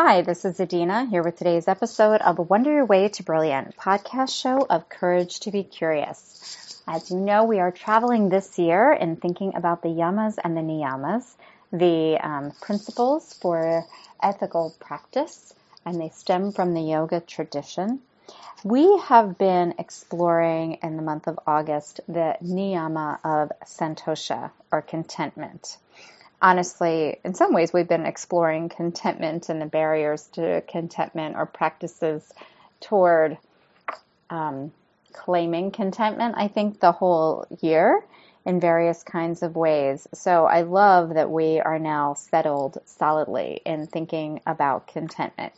Hi, this is Adina here with today's episode of the Wonder Your Way to Brilliant podcast show of Courage to be Curious. As you know, we are traveling this year in thinking about the yamas and the niyamas, the um, principles for ethical practice, and they stem from the yoga tradition. We have been exploring in the month of August the niyama of santosha or contentment honestly, in some ways, we've been exploring contentment and the barriers to contentment or practices toward um, claiming contentment, I think, the whole year in various kinds of ways. So I love that we are now settled solidly in thinking about contentment.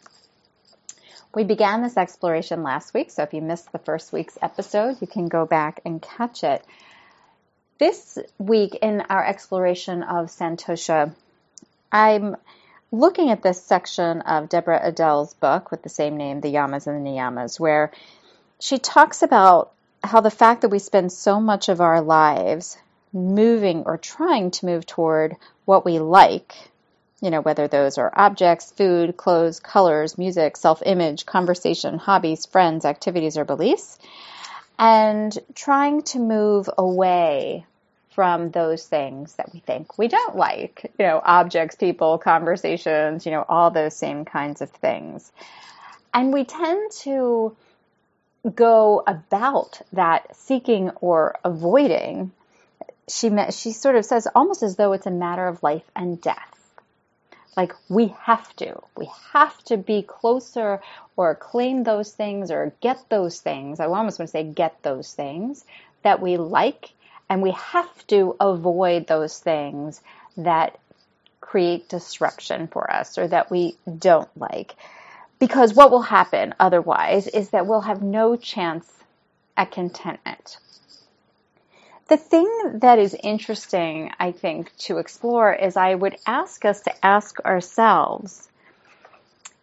We began this exploration last week, so if you missed the first week's episode, you can go back and catch it. This week in our exploration of Santosha, I'm looking at this section of Deborah Adele's book with the same name, The Yamas and the Niyamas, where she talks about how the fact that we spend so much of our lives moving or trying to move toward what we like, you know, whether those are objects, food, clothes, colors, music, self image, conversation, hobbies, friends, activities, or beliefs, and trying to move away from those things that we think we don't like, you know, objects, people, conversations, you know, all those same kinds of things. And we tend to go about that seeking or avoiding. She she sort of says almost as though it's a matter of life and death. Like we have to, we have to be closer or claim those things or get those things. I almost want to say get those things that we like and we have to avoid those things that create disruption for us or that we don't like. Because what will happen otherwise is that we'll have no chance at contentment. The thing that is interesting, I think, to explore is I would ask us to ask ourselves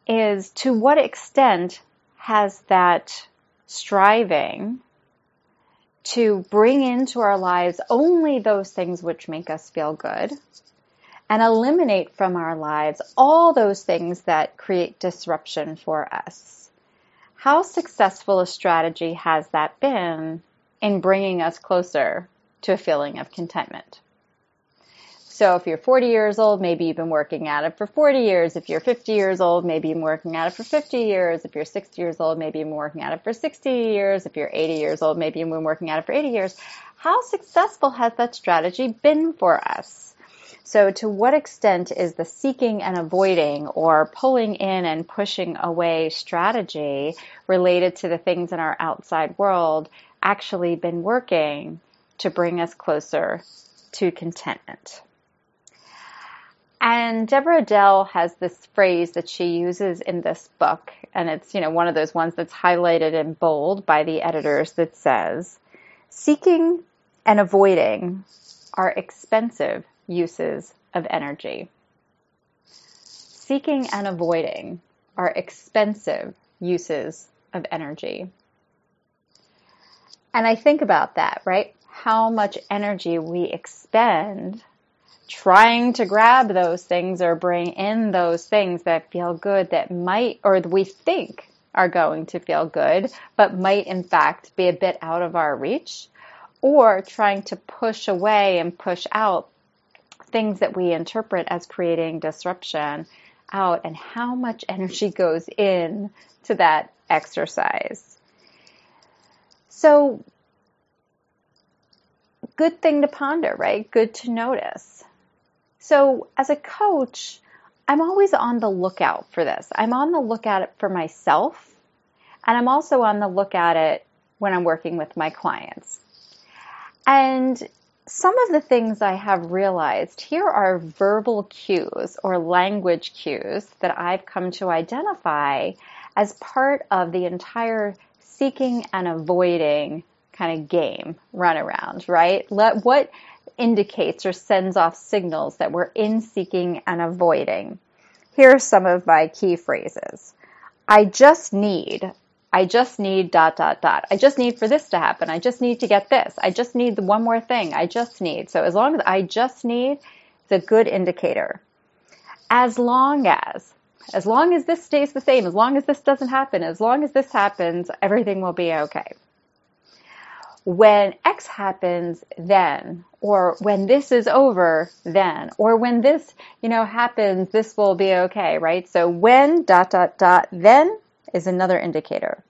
is to what extent has that striving to bring into our lives only those things which make us feel good and eliminate from our lives all those things that create disruption for us. How successful a strategy has that been in bringing us closer to a feeling of contentment? So if you're 40 years old, maybe you've been working at it for 40 years. If you're 50 years old, maybe you've been working at it for 50 years. If you're 60 years old, maybe you've been working at it for 60 years. If you're 80 years old, maybe you've been working at it for 80 years. How successful has that strategy been for us? So to what extent is the seeking and avoiding or pulling in and pushing away strategy related to the things in our outside world actually been working to bring us closer to contentment? And Deborah Adele has this phrase that she uses in this book, and it's, you know, one of those ones that's highlighted in bold by the editors that says, seeking and avoiding are expensive uses of energy. Seeking and avoiding are expensive uses of energy. And I think about that, right? How much energy we expend trying to grab those things or bring in those things that feel good that might, or we think are going to feel good, but might in fact be a bit out of our reach, or trying to push away and push out things that we interpret as creating disruption out and how much energy goes in to that exercise. So, good thing to ponder, right? Good to notice. So as a coach, I'm always on the lookout for this. I'm on the lookout for myself, and I'm also on the lookout it when I'm working with my clients. And some of the things I have realized here are verbal cues or language cues that I've come to identify as part of the entire seeking and avoiding kind of game run around, right? Let what indicates or sends off signals that we're in seeking and avoiding. Here are some of my key phrases. I just need, I just need dot dot dot. I just need for this to happen. I just need to get this. I just need the one more thing. I just need. So as long as I just need, it's a good indicator. As long as, as long as this stays the same, as long as this doesn't happen, as long as this happens, everything will be okay. When X happens, then, or when this is over, then, or when this, you know, happens, this will be okay, right? So when dot dot dot then is another indicator.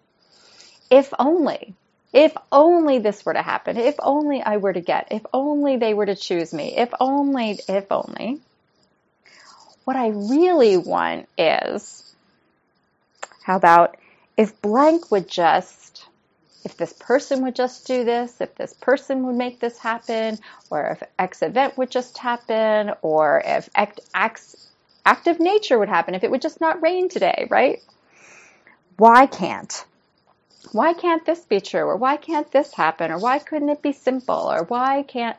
If only, if only this were to happen, if only I were to get, if only they were to choose me, if only, if only. What I really want is, how about if blank would just if this person would just do this, if this person would make this happen, or if X event would just happen, or if act, acts, active nature would happen, if it would just not rain today, right? Why can't? Why can't this be true? Or why can't this happen? Or why couldn't it be simple? Or why can't,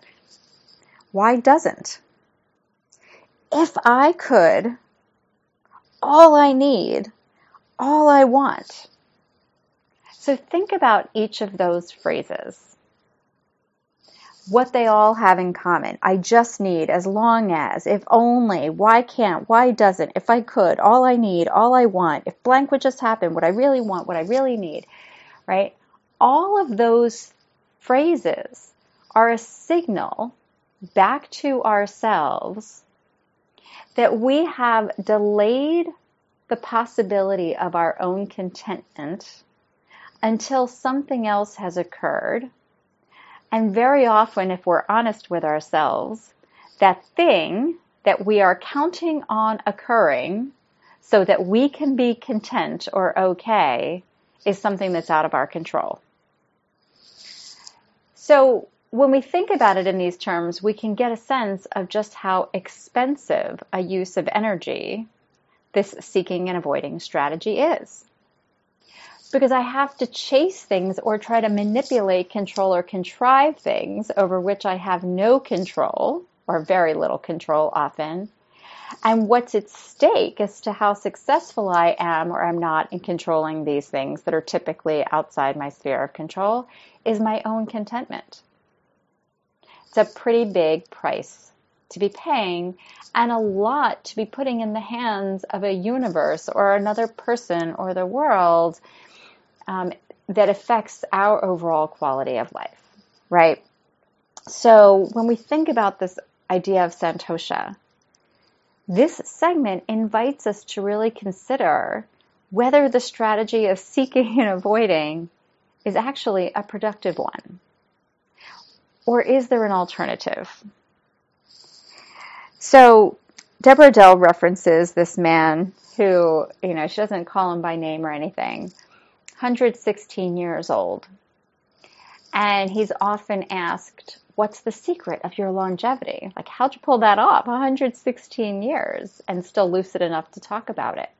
why doesn't? If I could, all I need, all I want, so think about each of those phrases. What they all have in common. I just need, as long as, if only, why can't, why doesn't, if I could, all I need, all I want, if blank would just happen, what I really want, what I really need, right? All of those phrases are a signal back to ourselves that we have delayed the possibility of our own contentment until something else has occurred. And very often, if we're honest with ourselves, that thing that we are counting on occurring so that we can be content or okay is something that's out of our control. So when we think about it in these terms, we can get a sense of just how expensive a use of energy this seeking and avoiding strategy is because I have to chase things or try to manipulate, control, or contrive things over which I have no control or very little control often. And what's at stake as to how successful I am or am not in controlling these things that are typically outside my sphere of control is my own contentment. It's a pretty big price to be paying and a lot to be putting in the hands of a universe or another person or the world um, that affects our overall quality of life, right? So when we think about this idea of santosha, this segment invites us to really consider whether the strategy of seeking and avoiding is actually a productive one. Or is there an alternative? So Deborah Adele references this man who, you know, she doesn't call him by name or anything, 116 years old. And he's often asked, What's the secret of your longevity? Like, how'd you pull that off? 116 years and still lucid enough to talk about it.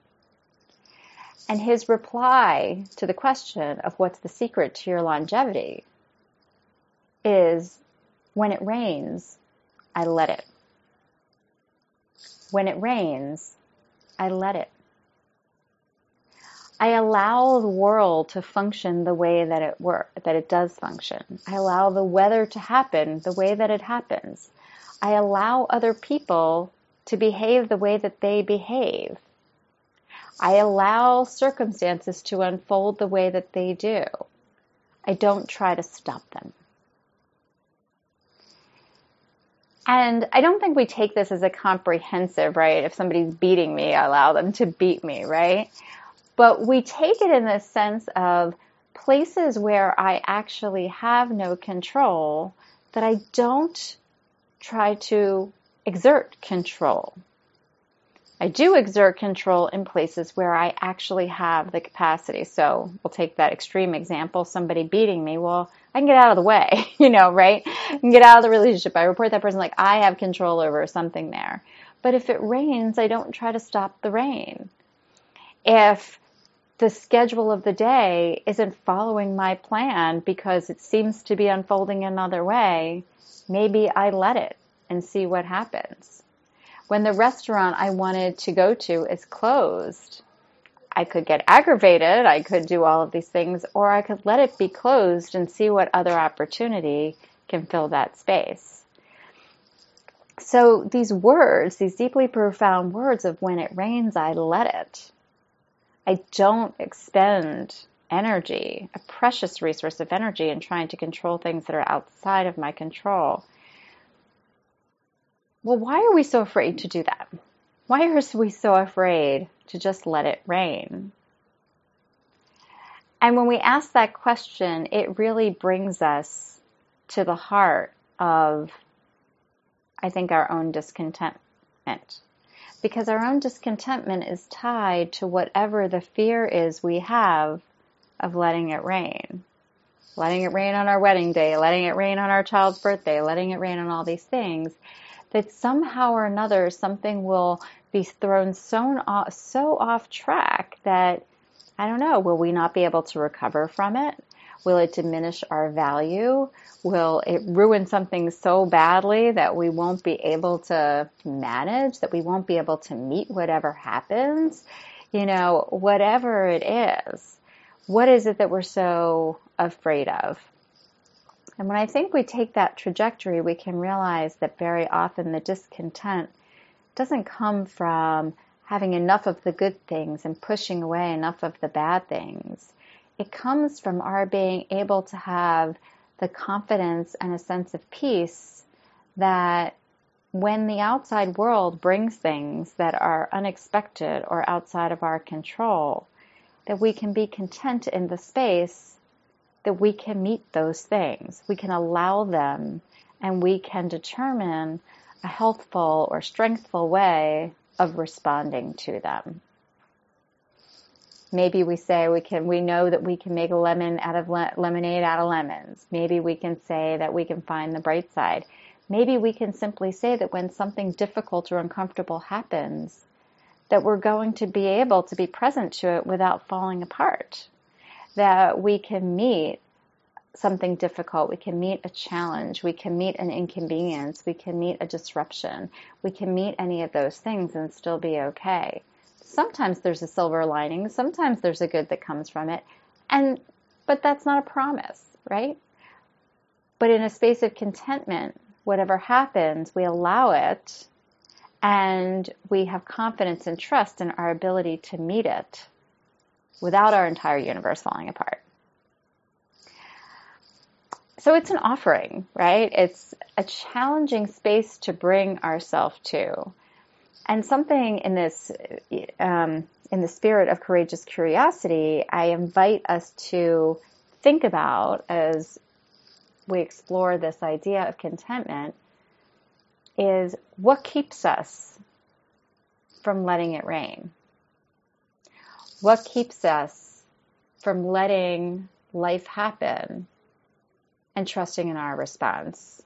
And his reply to the question of what's the secret to your longevity is when it rains, I let it. When it rains, I let it. I allow the world to function the way that it work, that it does function. I allow the weather to happen the way that it happens. I allow other people to behave the way that they behave. I allow circumstances to unfold the way that they do. I don't try to stop them. And I don't think we take this as a comprehensive, right? If somebody's beating me, I allow them to beat me, right? But we take it in the sense of places where I actually have no control that I don't try to exert control. I do exert control in places where I actually have the capacity. So we'll take that extreme example, somebody beating me. Well, I can get out of the way, you know, right? I can get out of the relationship. I report that person like I have control over something there. But if it rains, I don't try to stop the rain. If the schedule of the day isn't following my plan because it seems to be unfolding another way, maybe I let it and see what happens. When the restaurant I wanted to go to is closed, I could get aggravated, I could do all of these things, or I could let it be closed and see what other opportunity can fill that space. So these words, these deeply profound words of when it rains, I let it. I don't expend energy, a precious resource of energy in trying to control things that are outside of my control. Well, why are we so afraid to do that? Why are we so afraid to just let it rain? And when we ask that question, it really brings us to the heart of, I think, our own discontentment. Because our own discontentment is tied to whatever the fear is we have of letting it rain. Letting it rain on our wedding day, letting it rain on our child's birthday, letting it rain on all these things. That somehow or another something will be thrown so off, so off track that I don't know, will we not be able to recover from it? Will it diminish our value? Will it ruin something so badly that we won't be able to manage, that we won't be able to meet whatever happens? You know, whatever it is what is it that we're so afraid of? And when I think we take that trajectory, we can realize that very often the discontent doesn't come from having enough of the good things and pushing away enough of the bad things. It comes from our being able to have the confidence and a sense of peace that when the outside world brings things that are unexpected or outside of our control, that we can be content in the space that we can meet those things. We can allow them and we can determine a healthful or strengthful way of responding to them. Maybe we say we can, we know that we can make a lemon out of le- lemonade out of lemons. Maybe we can say that we can find the bright side. Maybe we can simply say that when something difficult or uncomfortable happens, that we're going to be able to be present to it without falling apart. That we can meet something difficult, we can meet a challenge, we can meet an inconvenience, we can meet a disruption, we can meet any of those things and still be okay. Sometimes there's a silver lining, sometimes there's a good that comes from it, and but that's not a promise, right? But in a space of contentment, whatever happens, we allow it and we have confidence and trust in our ability to meet it without our entire universe falling apart. So it's an offering, right? It's a challenging space to bring ourselves to. And something in this, um, in the spirit of courageous curiosity, I invite us to think about as we explore this idea of contentment is what keeps us from letting it rain? What keeps us from letting life happen and trusting in our response?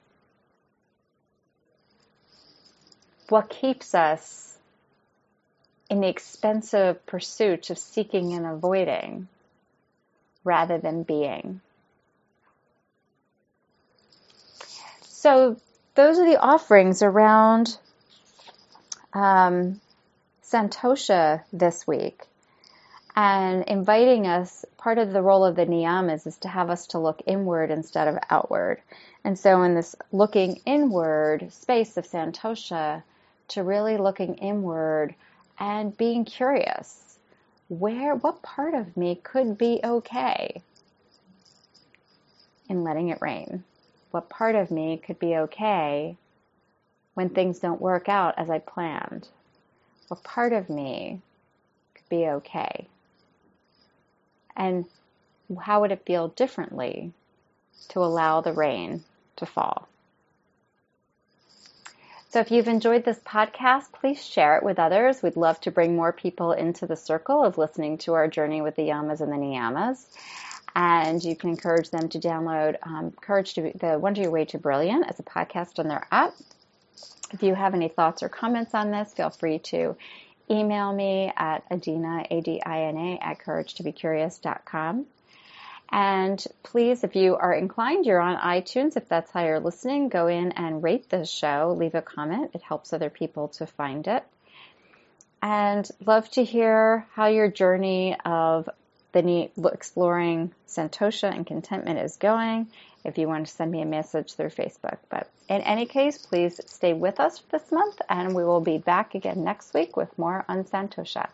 What keeps us in the expensive pursuit of seeking and avoiding rather than being? So those are the offerings around um, Santosha this week. And inviting us, part of the role of the niyamas is to have us to look inward instead of outward. And so in this looking inward space of Santosha, to really looking inward and being curious. Where, what part of me could be okay in letting it rain? what part of me could be okay when things don't work out as I planned? What part of me could be okay? And how would it feel differently to allow the rain to fall? So if you've enjoyed this podcast, please share it with others. We'd love to bring more people into the circle of listening to our journey with the yamas and the niyamas and you can encourage them to download um, Courage to be, the Wonder Your Way to Brilliant as a podcast on their app. If you have any thoughts or comments on this, feel free to email me at adina, A-D-I-N-A, at couragetobecurious.com. And please, if you are inclined, you're on iTunes. If that's how you're listening, go in and rate the show, leave a comment. It helps other people to find it. And love to hear how your journey of the exploring santosha and contentment is going if you want to send me a message through Facebook. But in any case, please stay with us this month and we will be back again next week with more on Santosha.